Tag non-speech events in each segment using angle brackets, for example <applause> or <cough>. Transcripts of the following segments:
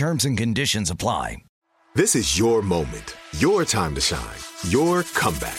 Terms and conditions apply. This is your moment, your time to shine, your comeback.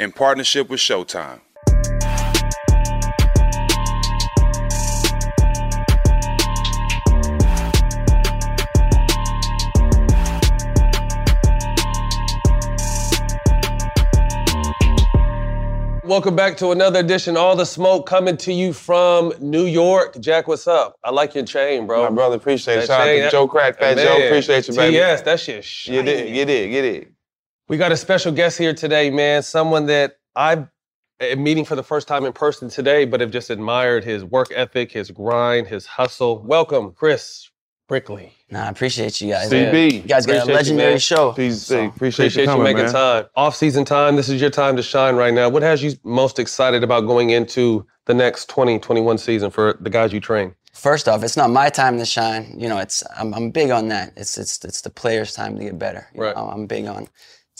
in partnership with Showtime. Welcome back to another edition. All the smoke coming to you from New York. Jack, what's up? I like your chain, bro. My brother, appreciate it. That Shout out to Joe Crack, Fat Man, Joe. Appreciate you, baby. TS, that shit You did, shiny. you did, you did. We got a special guest here today, man. Someone that I am eh, meeting for the first time in person today, but have just admired his work ethic, his grind, his hustle. Welcome, Chris Brickley. Nah, I appreciate you guys. CB. You guys got a legendary man. show. Peace, So, appreciate, appreciate, Appreciate you you coming, making man. time. Off season time. This is your time to shine right now. What has you most excited about going into the next 2021 season for the guys you train? First off, it's not my time to shine. You know, it's I'm, I'm big on that. It's it's it's the players' time to get better. You Right. know, I'm big on.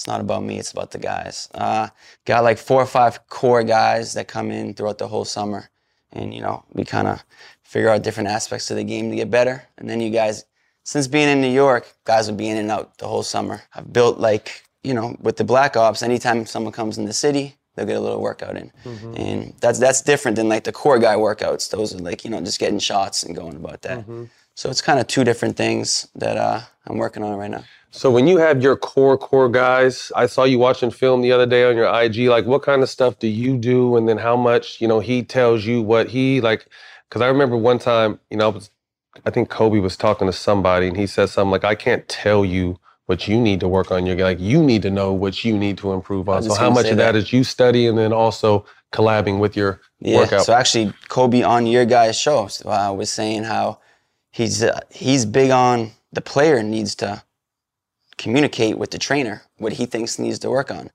It's not about me. It's about the guys. Uh, got like four or five core guys that come in throughout the whole summer, and you know, we kind of figure out different aspects of the game to get better. And then you guys, since being in New York, guys will be in and out the whole summer. I've built like you know, with the Black Ops, anytime someone comes in the city, they'll get a little workout in. And that's that's different than like the core guy workouts. Those are like, you know, just getting shots and going about that. So it's kind of two different things that uh, I'm working on right now. So when you have your core core guys, I saw you watching film the other day on your IG. Like, what kind of stuff do you do, and then how much you know he tells you what he like? Because I remember one time, you know, I was, I think Kobe was talking to somebody, and he said something like, "I can't tell you what you need to work on. You're like, you need to know what you need to improve on." So how much of that that. is you study, and then also collabing with your Yeah. workout? So actually, Kobe on your guys' show uh, was saying how he's uh, he's big on the player needs to communicate with the trainer what he thinks needs to work on,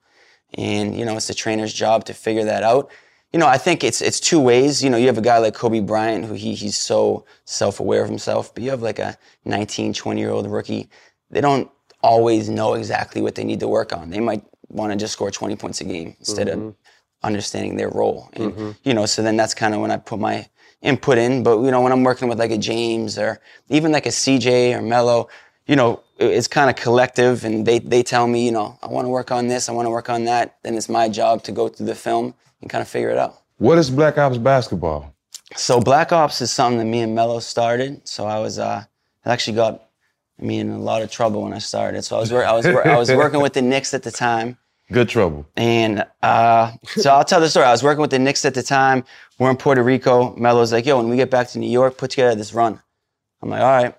and you know it's the trainer's job to figure that out. You know, I think it's it's two ways. You know, you have a guy like Kobe Bryant who he he's so self-aware of himself, but you have like a 19, 20 year old rookie. They don't always know exactly what they need to work on. They might want to just score 20 points a game instead of understanding their role. And you know, so then that's kind of when I put my input in. But you know, when I'm working with like a James or even like a CJ or Melo, you know, it's kind of collective, and they they tell me, you know, I want to work on this, I want to work on that. Then it's my job to go through the film and kind of figure it out. What is Black Ops basketball? So Black Ops is something that me and Melo started. So I was uh, I actually got me in a lot of trouble when I started. So I was I was I was working with the Knicks at the time. Good trouble. And uh, so I'll tell the story. I was working with the Knicks at the time. We're in Puerto Rico. Melo's like, yo, when we get back to New York, put together this run. I'm like, all right.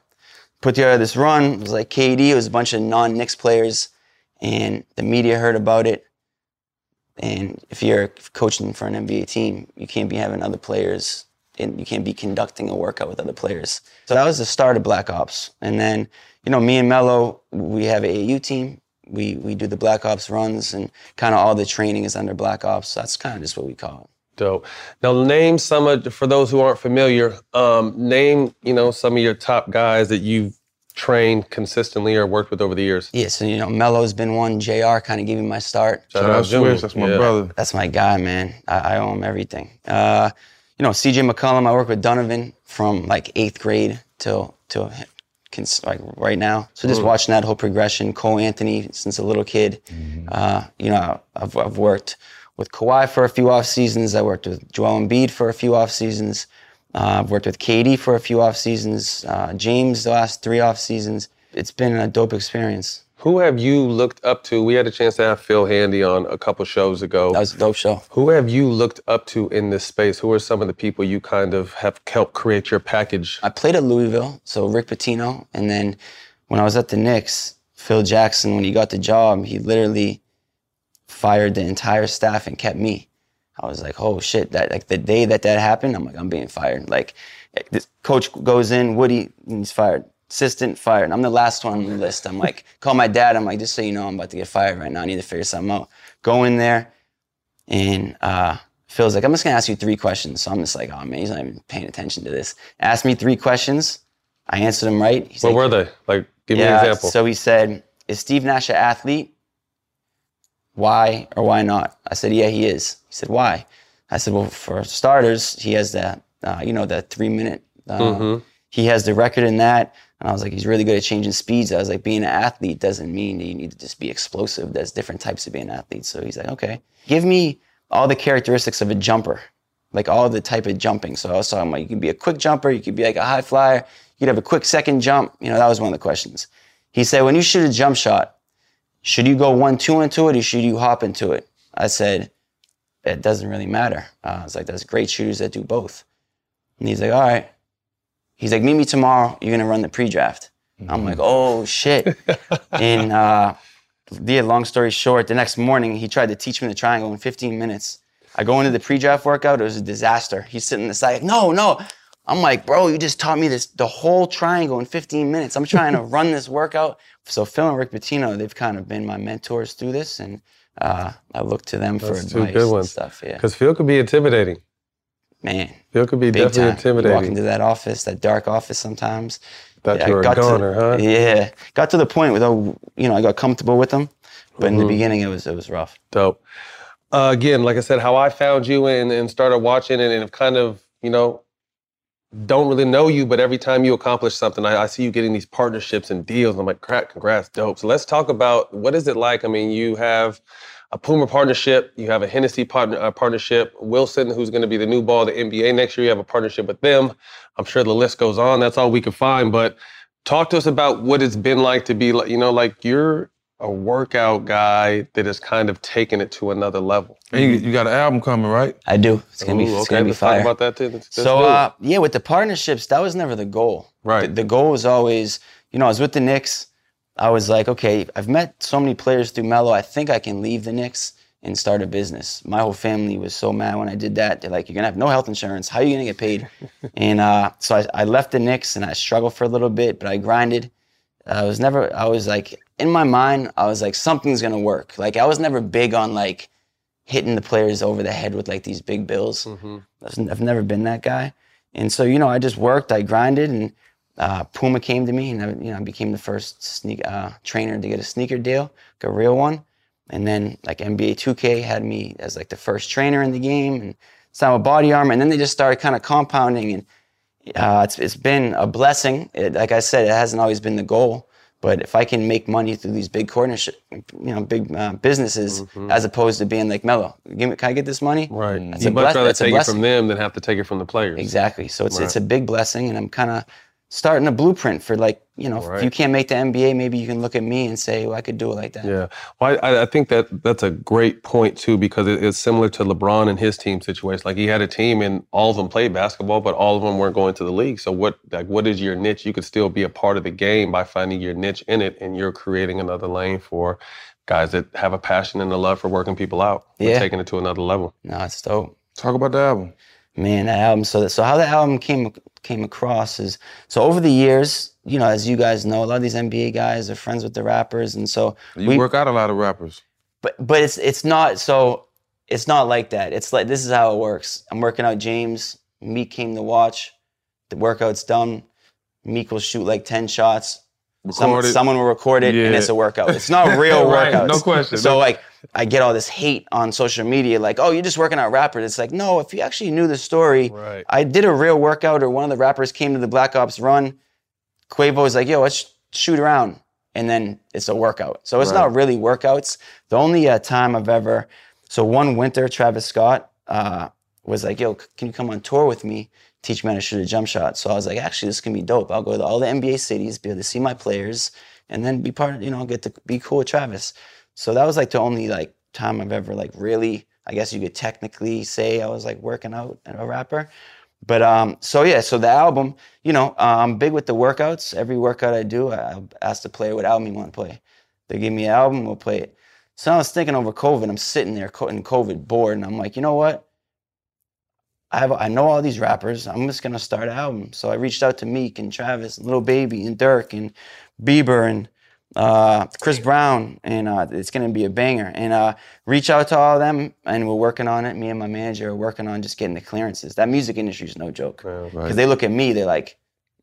Put together this run. It was like KD. It was a bunch of non-Knicks players. And the media heard about it. And if you're coaching for an NBA team, you can't be having other players and you can't be conducting a workout with other players. So that was the start of Black Ops. And then, you know, me and Melo, we have an AU team. We we do the Black Ops runs and kind of all the training is under Black Ops. So that's kind of just what we call it. Dope. Now, name some of for those who aren't familiar. Um, name you know some of your top guys that you've trained consistently or worked with over the years? Yeah, so you know, Melo's been one. Jr. kind of gave me my start. Shout out Junior. Swish, that's my Yeah. brother. That's my guy, man. I, I owe him everything. Uh, you know, CJ McCollum. I work with Donovan from like eighth grade till till cons- like right now. So just watching that whole progression. Cole Anthony since a little kid. Uh, you know, I've, I've worked with Kawhi for a few off seasons. I worked with Joel Embiid for a few off seasons. Uh, I've worked with KD for a few off seasons. Uh, James the last three off seasons. It's been a dope experience. Who have you looked up to? We had a chance to have Phil Handy on a couple shows ago. That was a dope show. Who have you looked up to in this space? Who are some of the people you kind of have helped create your package? I played at Louisville, so Rick Pitino, and then when I was at the Knicks, Phil Jackson, when he got the job, he literally fired the entire staff and kept me. I was like, oh shit! That like the day that that happened, I'm like, I'm being fired. Like, this coach goes in, Woody, and he's fired. Assistant fired. I'm the last one on the list. I'm like, <laughs> call my dad. I'm like, just so you know, I'm about to get fired right now. I need to figure something out. Go in there, and uh, Phil's like, I'm just gonna ask you three questions. So I'm just like, oh man, he's not even paying attention to this. Ask me three questions. I answered them right. He's What like, were they? Like, give me an example. So he said, Is Steve Nash an athlete? Why or why not? I said, Yeah, he is. He said, Why? I said, Well, for starters, he has the, uh, you know, the three minute. Uh, Mm-hmm. He has the record in that. And I was like, He's really good at changing speeds. I was like, Being an athlete doesn't mean that you need to just be explosive. There's different types of being an athlete. So he's like, Okay, give me all the characteristics of a jumper, like all the type of jumping. So I was talking about you could be a quick jumper, you could be like a high flyer, you could have a quick second jump. You know, that was one of the questions. He said, when you shoot a jump shot, should you go one, two into it or should you hop into it? I said, it doesn't really matter. Uh, I was like, there's great shooters that do both. And he's like, all right. He's like, meet me tomorrow. You're going to run the pre-draft. I'm like, oh, shit. <laughs> and uh, yeah, long story short, the next morning, he tried to teach me the triangle in 15 minutes. I go into the pre-draft workout. It was a disaster. He's sitting in the side, like, no, no. I'm like, bro, you just taught me this the whole triangle in 15 minutes. I'm trying to <laughs> run this workout. So Phil and Rick Pitino, they've kind of been my mentors through this, and uh, I look to them for That's two advice good and ones. stuff. Yeah, Because Phil could be intimidating. Man, Phil could be definitely time. You walk into that office, that dark office sometimes. Thought Yeah, you were got to- huh? Yeah, got to the point where though, you know I got comfortable with them, but Mm-hmm. in the beginning it was it was rough. Dope. Uh, again, like I said, how I found you and, and started watching and, and have kind of, you know, don't really know you, but every time you accomplish something, I, I see you getting these partnerships and deals. I'm like, crap, congrats, dope. So let's talk about what is it like? I mean, you have a Puma partnership, you have a Hennessy partner, uh, partnership, Wilson, who's going to be the new ball of the NBA next year. You have a partnership with them. I'm sure the list goes on. That's all we could find. But talk to us about what it's been like to be like, you know, like you're a workout guy that has kind of taken it to another level. And you, you got an album coming, right? I do. It's gonna be Ooh, it's okay, gonna be let's fire. talk about that too. Let's- let's So do uh, yeah, with the partnerships, that was never the goal. Right. The, the goal was always, you know, I was with the Knicks. I was like, okay, I've met so many players through Melo. I think I can leave the Knicks and start a business. My whole family was so mad when I did that. They're like, you're gonna have no health insurance. How are you gonna get paid? <laughs> and uh, so I, I left the Knicks and I struggled for a little bit, but I grinded. I was never. I was like in my mind. I was like, something's gonna work. Like I was never big on like hitting the players over the head with like these big bills. Mm-hmm. I've never been that guy. And so, you know, I just worked, I grinded, and uh, Puma came to me, and I, you know, I became the first sneak uh, trainer to get a sneaker deal, like a real one. And then, like NBA 2K had me as like the first trainer in the game, and signed with Body Armor. And then they just started kind of compounding, and uh, it's it's been a blessing. It, like I said, it hasn't always been the goal. But if I can make money through these big partnership, you know, big uh, businesses, as opposed to being like Melo, me, can I get this money? Right. That's You'd a much bless- rather take it from them than have to take it from the players. Exactly. So it's Right. it's a big blessing, and I'm kind of starting a blueprint for like you know, Right. if you can't make the NBA, maybe you can look at me and say, well, I could do it like that. Yeah. Well, I, I think that that's a great point too, because it, it's similar to LeBron and his team situation. Like he had a team and all of them played basketball, but all of them weren't going to the league. So what, like, what is your niche? You could still be a part of the game by finding your niche in it, and you're creating another lane for guys that have a passion and a love for working people out, and Yeah. taking it to another level. No, it's dope. Talk about the album. Man, that album. So, so how the album came came across is so over the years, you know, as you guys know, a lot of these NBA guys are friends with the rappers, and so You we, work out a lot of rappers. but but it's it's not so it's not like that. It's like this is how it works. I'm working out James. Meek came to watch. The workout's done. Meek will shoot like ten shots. Some, someone will record it and it's a workout. It's not real <laughs> Right, workouts. no question. So No- like I get all this hate on social media, like, oh, you're just working out rappers. It's like, no, if you actually knew the story, Right. I did a real workout or one of the rappers came to the Black Ops run. Quavo was like, yo, let's shoot around. And then it's a workout. So it's not really workouts. The only uh, time I've ever, so one winter, Travis Scott uh, was like, yo, can you come on tour with me? Teach me how to shoot a jump shot. So I was like, actually, this can be dope. I'll go to all the NBA cities, be able to see my players, and then be part of, you know, get to be cool with Travis. So that was like the only like time I've ever like really, I guess you could technically say I was like working out as a rapper. But um, so yeah, so the album, you know, I'm big with the workouts. Every workout I do, I I ask the player what album you want to play. They give me an album, we'll play it. So I was thinking over COVID, I'm sitting there in COVID bored, and I'm like, you know what? I have I know all these rappers. I'm just gonna start an album. So I reached out to Meek and Travis, and Lil Baby and Durk and Bieber and uh, Chris Brown, and uh, it's gonna be a banger. And uh, reach out to all of them, and we're working on it. Me and my manager are working on just getting the clearances. That music industry is no joke because Yeah, they look at me, they're like,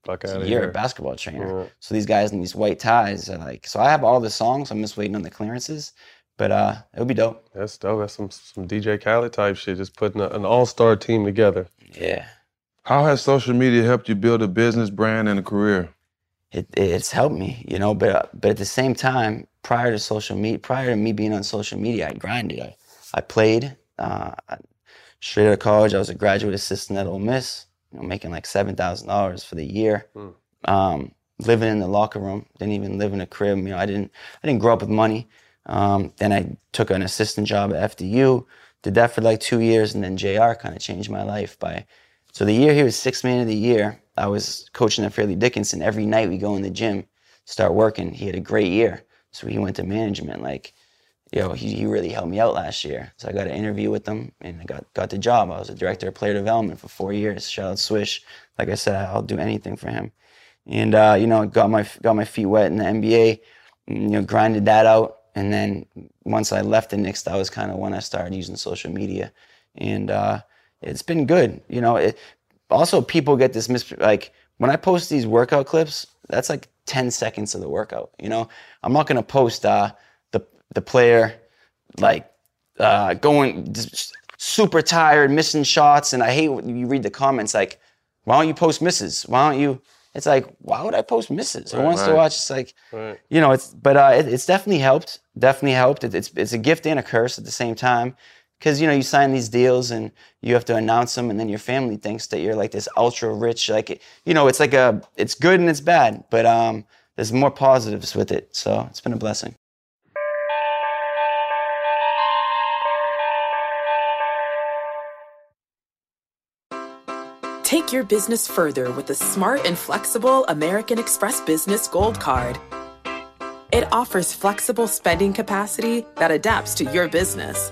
Fuck out "You're here. a basketball trainer." Yeah. So these guys in these white ties are like, so I have all the songs. I'm just waiting on the clearances, but uh, it'll be dope. That's dope. That's some some DJ Khaled type shit. Just putting a, an all star team together. Yeah. How has social media helped you build a business brand and a career? It, it's helped me, you know. But but at the same time, prior to social media, prior to me being on social media, I grinded. I, I played. Uh, straight out of college, I was a graduate assistant at Ole Miss. You know, making like seven thousand dollars for the year. Um, living in the locker room. Didn't even live in a crib. You know, I didn't. I didn't grow up with money. Um, then I took an assistant job at FDU. Did that for like two years, and then JR kind of changed my life by so the year he was six man of the year, I was coaching at Fairleigh Dickinson. Every night we go in the gym, start working. He had a great year. So he went to management. Like, yo, he, he really helped me out last year. So I got an interview with him and I got, got the job. I was a director of player development for four years. Shout out Swish. Like I said, I'll do anything for him. And uh, you know, got my got my feet wet in the NBA, you know, grinded that out. And then once I left the Knicks, that was kind of when I started using social media. And uh, it's been good. You know, it, also people get this mis like when I post these workout clips, that's like 10 seconds of the workout. You know, I'm not gonna post uh, the the player like uh, going super tired, missing shots, and I hate when you read the comments like, why don't you post misses? Why don't you? It's like, why would I post misses? Who wants to watch? It's like, Right. you know, it's but uh, it, it's definitely helped. Definitely helped. It, it's it's a gift and a curse at the same time, because you know you sign these deals and you have to announce them, and then your family thinks that you're like this ultra rich, like you know, it's like a it's good and it's bad, but um, there's more positives with it. So it's been a blessing. Take your business further with the smart and flexible American Express Business Gold Card. It offers flexible spending capacity that adapts to your business.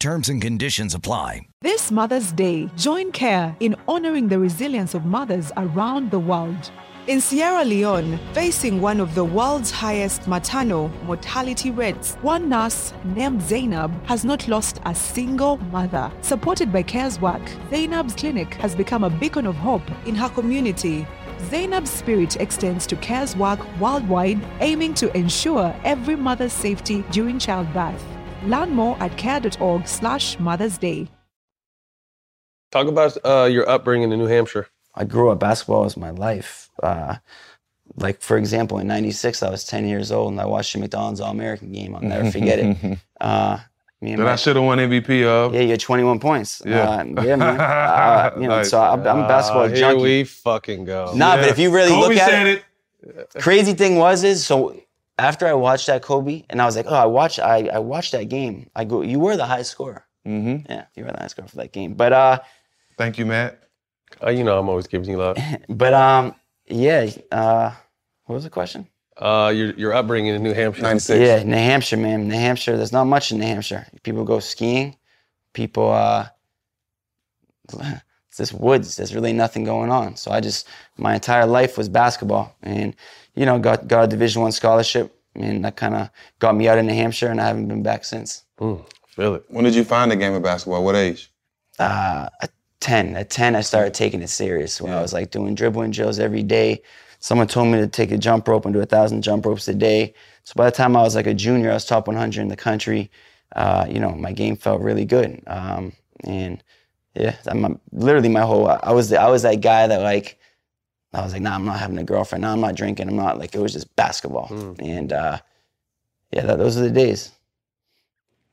Terms and conditions apply. This Mother's Day, join CARE in honoring the resilience of mothers around the world. In Sierra Leone, facing one of the world's highest maternal mortality rates, One nurse named Zainab has not lost a single mother. Supported by CARE's work, Zainab's clinic has become a beacon of hope. in her community, Zainab's spirit extends to CARE's work worldwide, aiming to ensure every mother's safety during childbirth. Learn more at care.org slash Mother's Day. Talk about uh, your upbringing in New Hampshire. I grew up basketball was my life. Uh, like for example, in '96, I was 10 years old and I watched the McDonald's All American game. I'll never forget it. <laughs> Uh, Me and That my, I should have won MVP of. yeah, you had 21 points. Yeah. uh, yeah, man. <laughs> Uh, you know, Nice. so I'm, I'm a basketball Ah, here we fucking go. Nah, but if you really Kobe look at said it, it. crazy thing was is so after I watched that Kobe and I was like, oh, I watched I, I watched that game. I go, you were the high scorer. Mm-hmm. Yeah, you were the high scorer for that game. But uh, Thank you, Matt. Uh, you know, I'm always giving you love. <laughs> but um, yeah. Uh, what was the question? Uh, your your upbringing in New Hampshire. 96. Yeah, New Hampshire, man. New Hampshire. There's not much in New Hampshire. People go skiing. People, uh, <laughs> it's just woods. There's really nothing going on. So I just my entire life was basketball, and you know, got got a Division One scholarship, and that kind of got me out of New Hampshire, and I haven't been back since. Mm, feel it. When did you find the game of basketball? What age? uh, at 10. At 10, I started taking it serious when I was like doing dribbling drills every day. Someone told me to take a jump rope and do a thousand jump ropes a day. So by the time I was like a junior, I was top 100 in the country. Uh, you know, my game felt really good. Um, and yeah, I'm literally my whole. I was the, I was that guy that like I was like, nah, I'm not having a girlfriend. Nah, I'm not drinking. I'm not like it was just basketball. And uh, yeah, that, those are the days.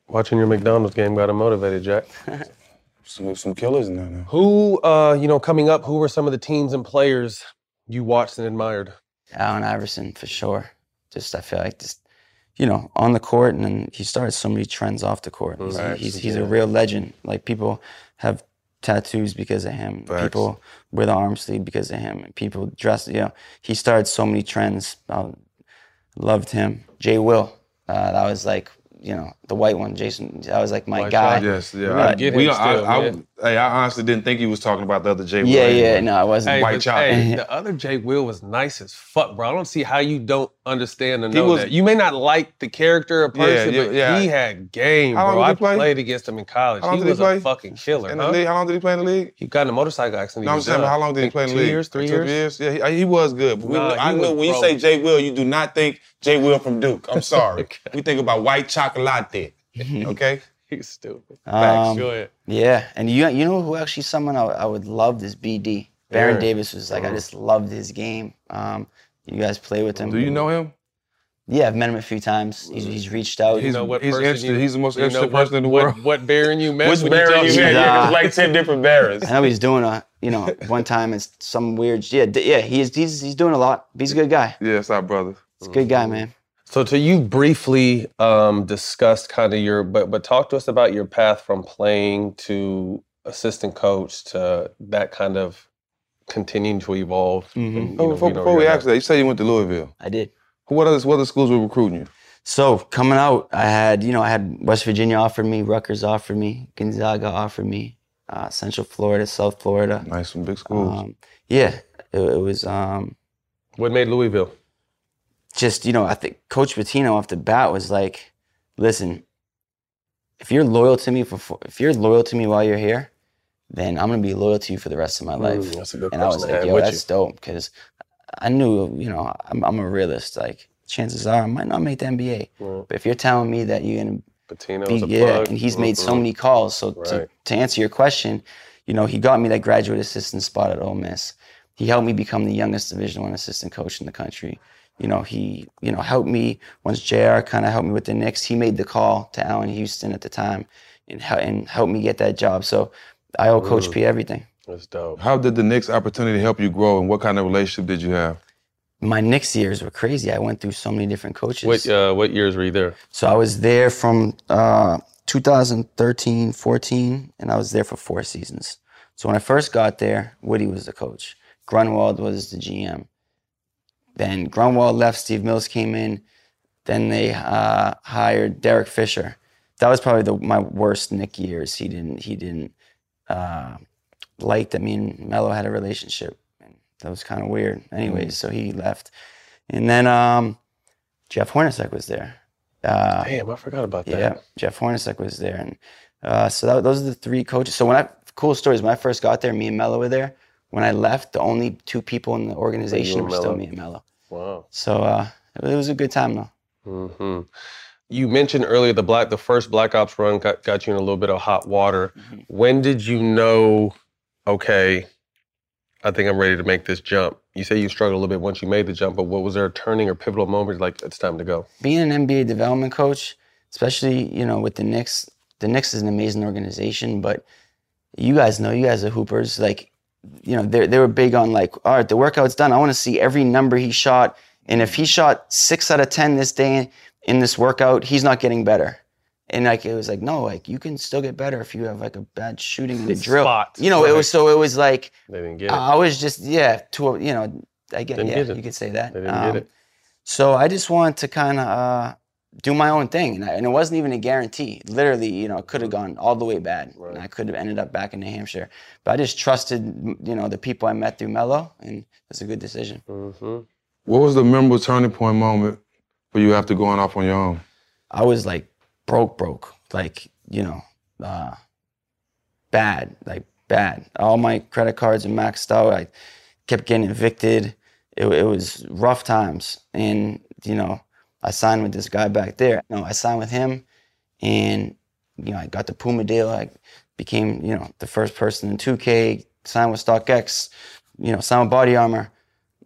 Watching your McDonald's game got him motivated, Jack. <laughs> Some, some killers in there now. Who, uh, you know, coming up, who were some of the teams and players you watched and admired? Allen Iverson for sure. Just I feel like just you know on the court, and then he started so many trends off the court. He's, Facts, he's, he's a real legend. Like people have tattoos because of him. Facts. People wear the arm sleeve because of him. People dress. You know, he started so many trends. I loved him. Jay Will. Uh, that was like you know the white one. Jason. That was like my White guy. Chalk? Yes, yeah. gotta I, get we, him I, still, I, man. hey, I honestly didn't think he was talking about the other Jay. Will Yeah, anyway. yeah. No, I wasn't. Hey, White but, Chalk. hey, <laughs> the other Jay Will was nice as fuck, bro. I don't see how you don't understand and He know was- that. You may not like the character or Yeah, person, yeah, but yeah. he had game, How long bro. did he I play? played against him in college. How long He did he was play? a fucking killer. In huh? the league, how long did he play in the league? He got in a motorcycle accident. No, I'm saying, how long did he play in the league? two league? years, three Two years. Yeah, he, he was good. Nah, I he know when you say Jay Will, you do not think Jay Will from Duke. I'm <laughs> sorry. We think about white chocolate. <laughs> Okay? He's stupid. Um, Facts. Go ahead. Yeah, and you you know who actually someone I, I would love this BD. Baron Yeah. Davis was like I just loved his game. Um, you guys play with him. Do you know him? Yeah, I've met him a few times. He's, he's reached out. You know what he's person interested- you- he's the most you know interesting what- person in the what- world. What Baron you met? Which when Baron talk you met? him? Yeah, Nah. there's like 10 different Barons. I know he's doing a you know one time it's some weird yeah d- yeah he's he's he's doing a lot. He's a good guy. Yeah, it's our brother. He's a good guy, man. So, to you briefly um, discussed kind of your, but but talk to us about your path from playing to assistant coach to that kind of continuing to evolve. Mhm. and, you Oh, know, before you know, before we you're ask that, you say you went to Louisville. I did. What other, what other schools were recruiting you? So coming out, I had you know I had West Virginia offered me, Rutgers offered me, Gonzaga offered me, uh, Central Florida, South Florida. Nice, some big schools. Um, yeah, it, it was. Um, What made Louisville? Just you know i think coach Pitino off the bat was like listen if you're loyal to me for if you're loyal to me while you're here then i'm going to be loyal to you for the rest of my life Mm, that's a good and i was like yo that's dope because i knew you know I'm, I'm a realist like chances are i might not make the nba Right. but if you're telling me that you're Pitino be, yeah, plug. and he's made so Mhm. many calls. So Right. to, to answer your question, you know, he got me that graduate assistant spot at Ole Miss. He helped me become the youngest Division One assistant coach in the country. You know, he you know helped me once Jr. kind of helped me with the Knicks. He made the call to Allan Houston at the time, and and helped me get that job. So I owe Coach Mm. P everything. That's dope. How did the Knicks opportunity help you grow, and what kind of relationship did you have? My Knicks years were crazy. I went through so many different coaches. What uh, what years were you there? So I was there from uh, 2013, 14, and I was there for four seasons. So when I first got there, Woody was the coach. Grunwald was the GM. Then Grunwald left, Steve Mills came in. Then they uh, hired Derek Fisher. That was probably the, my worst Knick years. He didn't he didn't uh, like that me and Melo had a relationship. And that was kind of weird. Anyways, so he left. And then um, Jeff Hornacek was there. Uh, Damn, I forgot about that. yeah, Jeff Hornacek was there, and uh, so that, those are the three coaches. So when I cool stories when I first got there, me and Melo were there. When I left, the only two people in the organization were still me and Melo. Wow. So uh, it was a good time though. hmm You mentioned earlier the black, the first Black Ops run got, got you in a little bit of hot water. Mm-hmm. When did you know? Okay, I think I'm ready to make this jump. You say you struggled a little bit once you made the jump, but what was there a turning or pivotal moment? Like it's time to go. Being an NBA development coach, especially you know with the Knicks, the Knicks is an amazing organization, but you guys know, you guys are hoopers. Like, you know, they they were big on like, all right, the workout's done. I want to see every number he shot, and if he shot six out of ten this day in this workout, he's not getting better. And like it was like, no, like you can still get better if you have like a bad shooting in the <laughs> drill. Spot, You know, it was so it was like They didn't get it. I was just yeah, to a, you know, I get yeah, get it. you could say that. They didn't get Um, it. So I just wanted to kind of uh, do my own thing, and, I, and it wasn't even a guarantee. Literally, you know, it could have gone all the way bad, and I could have ended up back in New Hampshire. But I just trusted, you know, the people I met through Melo, and it was a good decision. Mm-hmm. What was the memorable turning point moment for you after going off on your own? I was like broke, broke, like you know, uh, bad, like bad. All my credit cards are maxed out. I kept getting evicted. It, it was rough times, and you know, I signed with this guy back there. No, I signed with him, and you know, I got the Puma deal. I became, you know, the first person in 2K. Signed with StockX. You know, signed with Body Armor.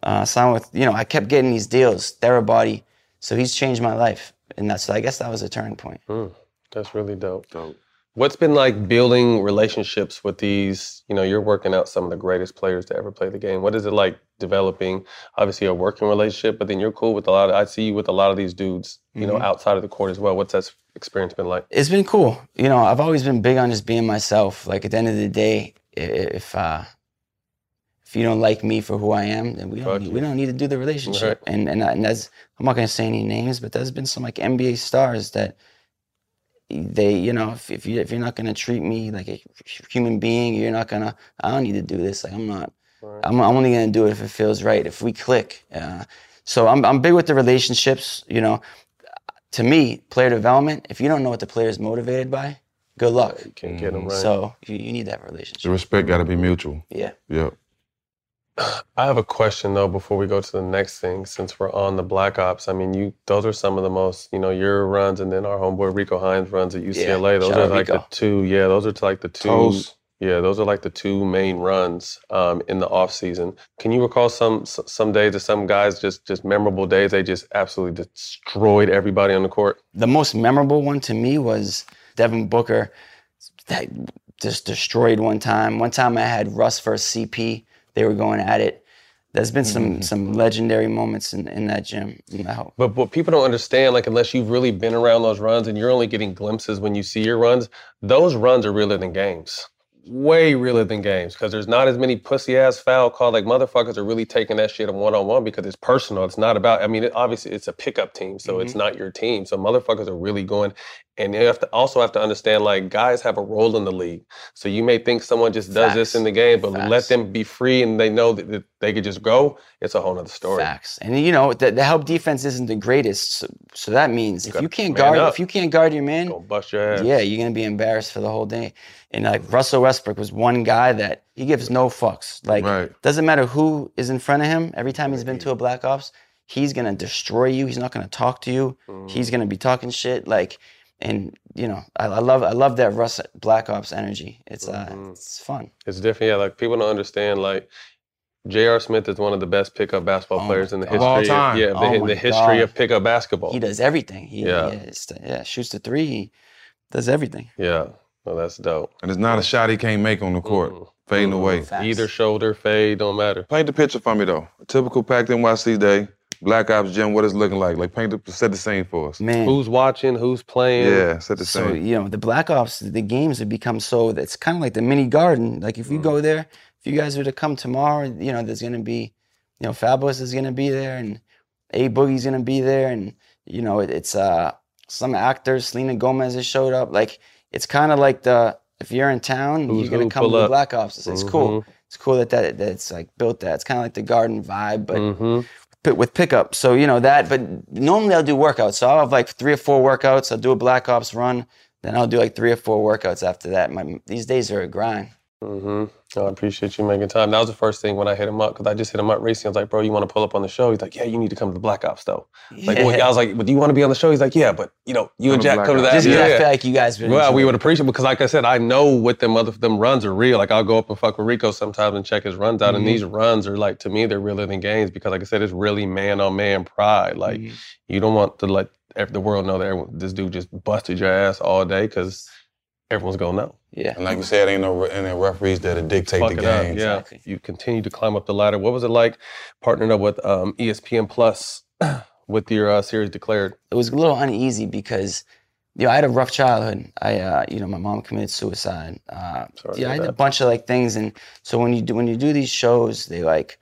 Uh, signed with, you know, I kept getting these deals. Therabody. So he's changed my life, and that's. I guess that was a turning point. Mm, that's really dope. Dope. What's been like building relationships with these? You know, you're working out some of the greatest players to ever play the game. What is it like developing, obviously, a working relationship, but then you're cool with a lot of, I see you with a lot of these dudes, you know, Mhm. outside of the court as well. What's that experience been like? It's been cool. You know, I've always been big on just being myself. Like at the end of the day, if uh, if you don't like me for who I am, then we don't need, we don't need to do the relationship. And and and that's I'm not gonna say any names, but there's been some like NBA stars that they you know if, if you if you're not gonna treat me like a human being, you're not gonna I don't need to do this. Like I'm not. I'm, I'm only gonna do it if it feels right. If we click. Uh, so I'm I'm big with the relationships. You know, to me, player development. If you don't know what the player is motivated by, good luck. You can't get 'em right. So you, you need that relationship. The respect got to be mutual. Yeah. Yep. I have a question though before we go to the next thing. Since we're on the Black Ops, I mean, you those are some of the most, you know, your runs, and then our homeboy Rico Hines runs at UCLA. those are like Rico. the two. Yeah, those are like the two. Toast. Yeah, those are like the two main runs um, in the off season. Can you recall some some days or some guys just just memorable days they just absolutely destroyed everybody on the court? The most memorable one to me was Devin Booker that just destroyed one time. One time I had Russ versus CP. They were going at it. There's been some Mm-hmm. some legendary moments in, in that gym. I hope. But what people don't understand, like unless you've really been around those runs and you're only getting glimpses when you see your runs, those runs are realer than games. Way realer than games because there's not as many pussy ass foul call. Like motherfuckers are really taking that shit one on one because it's personal. It's not about. I mean, it, obviously it's a pickup team, so it's not your team. So motherfuckers are really going, and you have to also have to understand like guys have a role in the league. So you may think someone just does this in the game, but let them be free and they know that, that they could just go. It's a whole other story. Facts. And you know, the, the help defense isn't the greatest. So, so that means if you can't guard up. if you can't guard your man, bust your ass. yeah, you're gonna be embarrassed for the whole day. And like Russell Westbrook was one guy that he gives no fucks. Like Right. doesn't matter who is in front of him. Every time he's been to a Black Ops, he's gonna destroy you. He's not gonna talk to you. He's mm. gonna be talking shit. Like, and you know, I, I love I love that Russ Black Ops energy. It's uh, mm-hmm. it's fun. It's different. Yeah, like people don't understand. Like J.R. Smith is one of the best pickup basketball Oh players in the my history. Of all oh Of, time. yeah, the, Oh in the history God. of pickup basketball. He does everything. He, Yeah. yeah, it's the- yeah, shoots the three. He does everything. Yeah, well, that's dope. And it's not a shot he can't make on the court. Mm-hmm. Fading mm-hmm. away. Facts. Either shoulder fade don't matter. Paint the picture for me though. A typical packed NYC day. Black Ops gym. What it's looking like? Like paint the set the scene for us. Man, Who's watching? Who's playing? Yeah, set the same. So scene. you know the Black Ops, the games have become so. It's kind of like the mini garden. Like if you Mm. go there, if you guys were to come tomorrow, you know there's gonna be, you know, Fabolous is gonna be there, and A Boogie's gonna be there, and you know it, it's uh some actors. Selena Gomez has showed up. Like it's kind of like the if you're in town, Who's you're gonna who, come to the up. Black Ops. It's, it's cool. It's cool that, that that it's like built that. It's kind of like the garden vibe, but hmm pi- with pickup. So you know that. But normally I'll do workouts. So I'll have like three or four workouts. I'll do a Black Ops run. Then I'll do like three or four workouts after that. My these days are a grind. Hmm I appreciate you making time. That was the first thing when I hit him up because I just hit him up recently. I was like, "Bro, you want to pull up on the show?" He's like, "Yeah, you need to come to the Black Ops though." Like, well, I was like, "But do you want to be on the show?" He's like, "Yeah, but you know, you and Come to Jack Black come to Ops. that." Just 'cause yeah. I feel like you guys would. Well, we enjoy would it. appreciate because, like I said, I know what them other them runs are real. Like I'll go up and fuck with Rico sometimes and check his runs out, and Mhm. these runs are like to me they're realer than games because, like I said, it's really man on man pride. Like you don't want to let the world know that everyone, this dude just busted your ass all day because everyone's gonna know. Yeah. And like you said, ain't no any referees that'll dictate Fuck the game. Yeah, Exactly. you continue to climb up the ladder. What was it like partnering up with um, ESPN Plus <clears throat> with your uh, series declared? it was a little uneasy because you know, I had a rough childhood. I, uh, you know, my mom committed suicide. Uh, Sorry yeah, I hear had a bunch of like things, and so when you do when you do these shows, they like,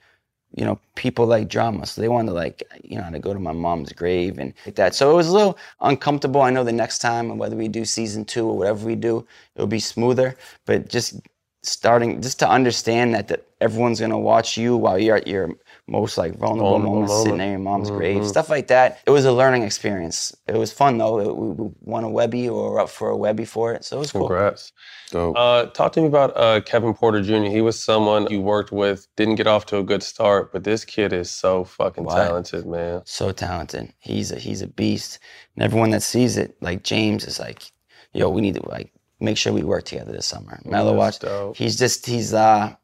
you know, people like drama, so they want to like, you know, to go to my mom's grave and like that. So it was a little uncomfortable. I know the next time, and whether we do season two or whatever we do, it'll be smoother. But just starting, just to understand that that everyone's gonna watch you while you're at your most like vulnerable, Vulnerable moments, sitting moment. at your mom's Mhm. grave, stuff like that. It was a learning experience. It was fun though. It- we, we won a Webby or were up for a Webby for it, so it was cool. Congrats. Dope. Uh, talk to me about uh, Kevin Porter Jr. He was someone you worked with, didn't get off to a good start, but this kid is so fucking Right. talented, man. So talented. He's a he's a beast, and everyone that sees it, like James, is like, yo, we need to like make sure we work together this summer. Melo watch. That's dope. He's just he's uh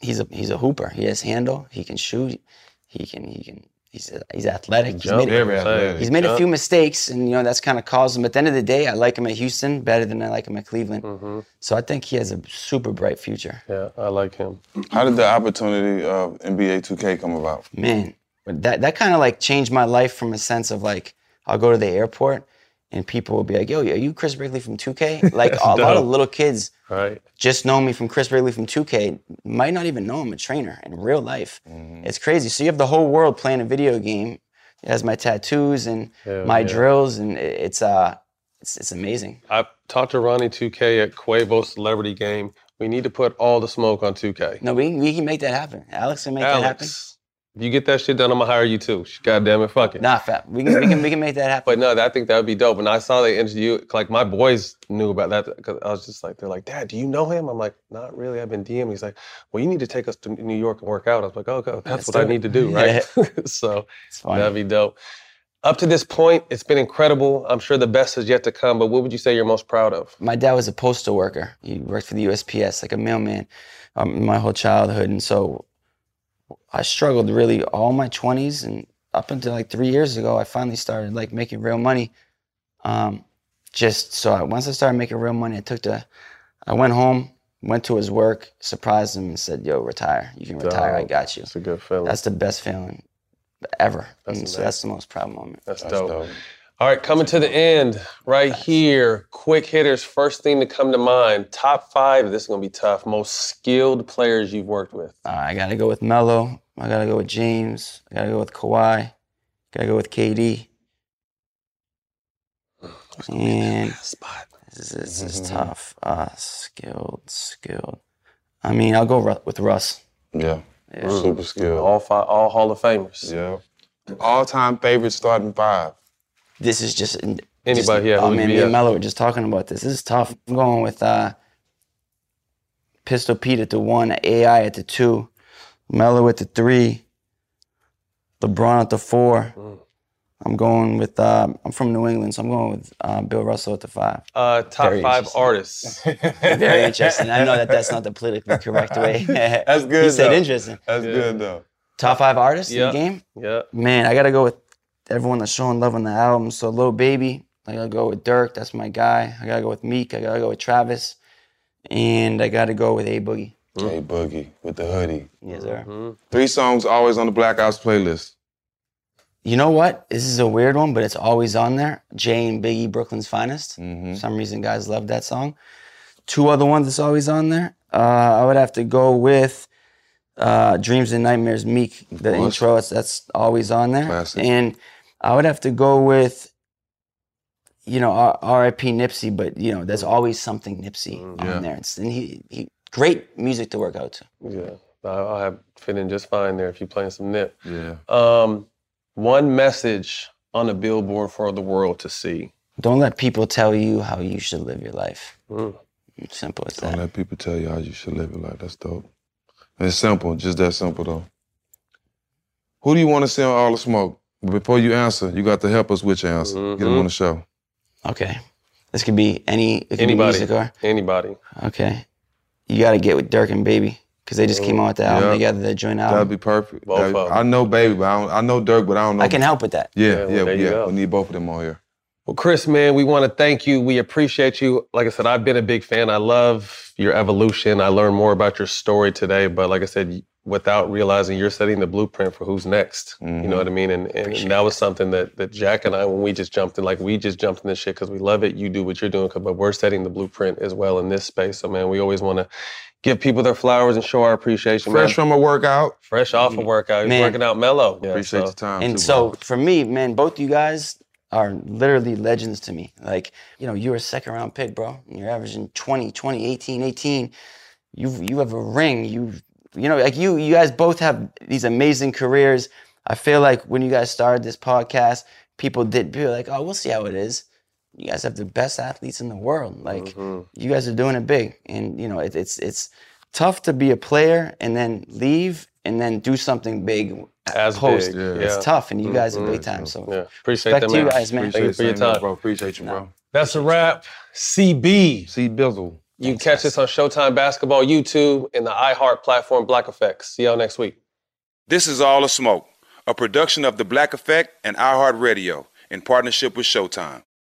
he's a he's a hooper. He has handle. He can shoot. He can he can he's he's athletic. He's made, a- Very athletic. he's made a few mistakes, and you know that's kind of caused him. At the end of the day, I like him at Houston better than I like him at Cleveland. hmm So I think he has a super bright future. Yeah, I like him. How did the opportunity of NBA 2K come about? Man, but that that kind of like changed my life from a sense of like I'll go to the airport and people will be like, "Yo, are you Chris Brickley from 2K?" <laughs> Like a lot of little kids Right. just know me from Chris Brickley from 2K, might not even know I'm a trainer in real life. Mm-hmm. It's crazy. So you have the whole world playing a video game. It has my tattoos and my yeah. drills, and it's uh, it's, it's amazing. I talked to Ronnie 2K at Quavo Celebrity Game. We need to put all the smoke on 2K. No, we we can make that happen. Alex can make that happen. Alex, if you get that shit done, I'm gonna hire you too. God damn it, fuck it. Nah, fat. We can we can we can make that happen. But no, I think that would be dope. And I saw the interview, like my boys knew about that because I was just like, they're like, Dad, do you know him? I'm like, not really. I've been DMing. He's like, well, you need to take us to New York and work out. I was like, oh, okay, that's Let's what do I need to do, <laughs> right? <laughs> so It's that'd be dope. Up to this point, it's been incredible. I'm sure the best is yet to come. But what would you say you're most proud of? my dad was a postal worker. He worked for the USPS, like a mailman, um, my whole childhood, and so I struggled really all my twenties and up until like three years ago. I finally started like making real money. Um, just so I, once I started making real money, I took the, I went home, went to his work, surprised him, and said, "Yo, retire. You can retire. I got you." It's a good feeling. That's the best feeling ever. That's and so that's the most proud moment. That's, That's dope. dope. All right, coming to the end, right here. Quick hitters. First thing to come to mind. Top five. This is gonna be tough. Most skilled players you've worked with. Uh, I gotta go with Melo. I gotta go with James. I gotta go with Kawhi. Gotta go with KD. And Spot. this is, this is tough. Uh, skilled, skilled. I mean, I'll go with Russ. Yeah. Yeah. Super skilled. All five, all Hall of Famers. Yeah. All time favorite starting five. This is just Anybody, just- yeah, Oh who'd man, me and Melo were just talking about this. This is tough. I'm going with uh, Pistol Pete at the one, AI at the two, Melo at the three, LeBron at the four. Mm. I'm going with. Uh, I'm from New England, so I'm going with uh, Bill Russell at the five. Uh, top Very five artists. <laughs> Very interesting. I know that that's not the politically correct way. <laughs> That's <laughs> good. You said though. interesting. That's Yeah. good though. Top five artists Yeah. in the game. yeah. Man, I gotta go with everyone that's showing love on the album. So Lil Baby, I gotta go with Durk. That's my guy. I gotta go with Meek. I gotta go with Travis, and I gotta go with A Boogie. Hey Boogie with the hoodie. Yes, sir. Mhm. Three songs always on the Black Ops playlist. You know what? This is a weird one, but it's always on there. Jay and Biggie, Brooklyn's Finest. Mhm. For some reason, guys love that song. Two other ones that's always on there. Uh, I would have to go with uh, Dreams and Nightmares, Meek. The course. intro, that's, that's always on there. Classic. And I would have to go with, you know, R- R.I.P. Nipsey, but you know, there's always something Nipsey on Yeah. there. It's, and he, he, great music to work out to. Yeah. I'll I'll have fit in just fine there if you're playing some nip. Yeah. Um, one message on a billboard for the world to see. Don't let people tell you how you should live your life. Mm. Simple as that. Don't let people tell you how you should live your life. That's dope. It's simple, just that simple though. Who do you want to see on All the Smoke? But before you answer, you got to help us with your answer. Get them Mhm. on the show. Okay. This could be any it could be Anybody. music or Anybody. okay. You gotta get with Durk and Baby. Cause they just came out with the album Yeah. together, their joint out. That'd be perfect. Both That'd- of 'em. I know Baby, but I, don't, I know Durk, but I don't know. I can help with that. Yeah, Yeah, yeah, well, yeah. there you go. We need both of them on here. Well, Chris, man, we want to thank you. We appreciate you. Like I said, I've been a big fan. I love your evolution. I learned more about your story today. But like I said, without realizing you're setting the blueprint for who's next. Mm-hmm. You know what I mean? And, and, and that was something that that Jack and I, when we just jumped in, like we just jumped in this shit because we love it. You do what you're doing, but we're setting the blueprint as well in this space. So man, we always want to give people their flowers and show our appreciation. Fresh man. from a workout. Fresh off a workout. He's working out Melo. Yeah, Appreciate so. your time. And too, so bro. for me, man, both you guys are literally legends to me. Like, you know, you're a second round pick, bro. You're averaging 20, 20, 18, 18. You you have a ring. You you know, like you, you guys both have these amazing careers. I feel like when you guys started this podcast, people did be like, "Oh, we'll see how it is." You guys have the best athletes in the world. Like mm-hmm. you guys are doing it big, and you know it, it's it's tough to be a player and then leave and then do something big as post. Big, yeah. It's tough, and you guys mm-hmm. are big time. So yeah. appreciate that, man. you guys, man. Appreciate Thank you for your time, bro. Appreciate you, bro. That's a wrap. CB. C Bizzle. You can catch us on Showtime Basketball, YouTube, and the iHeart platform Black Effects. See y'all next week. This is All the Smoke, a production of The Black Effect and iHeart Radio in partnership with Showtime.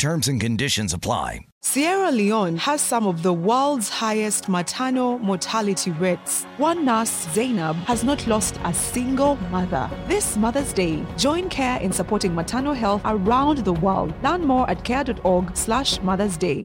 Terms and conditions apply. Sierra Leone has some of the world's highest maternal mortality rates. One nurse, Zainab, has not lost a single mother. This Mother's Day, join CARE in supporting maternal health around the world. Learn more at care.org slash Mother's Day.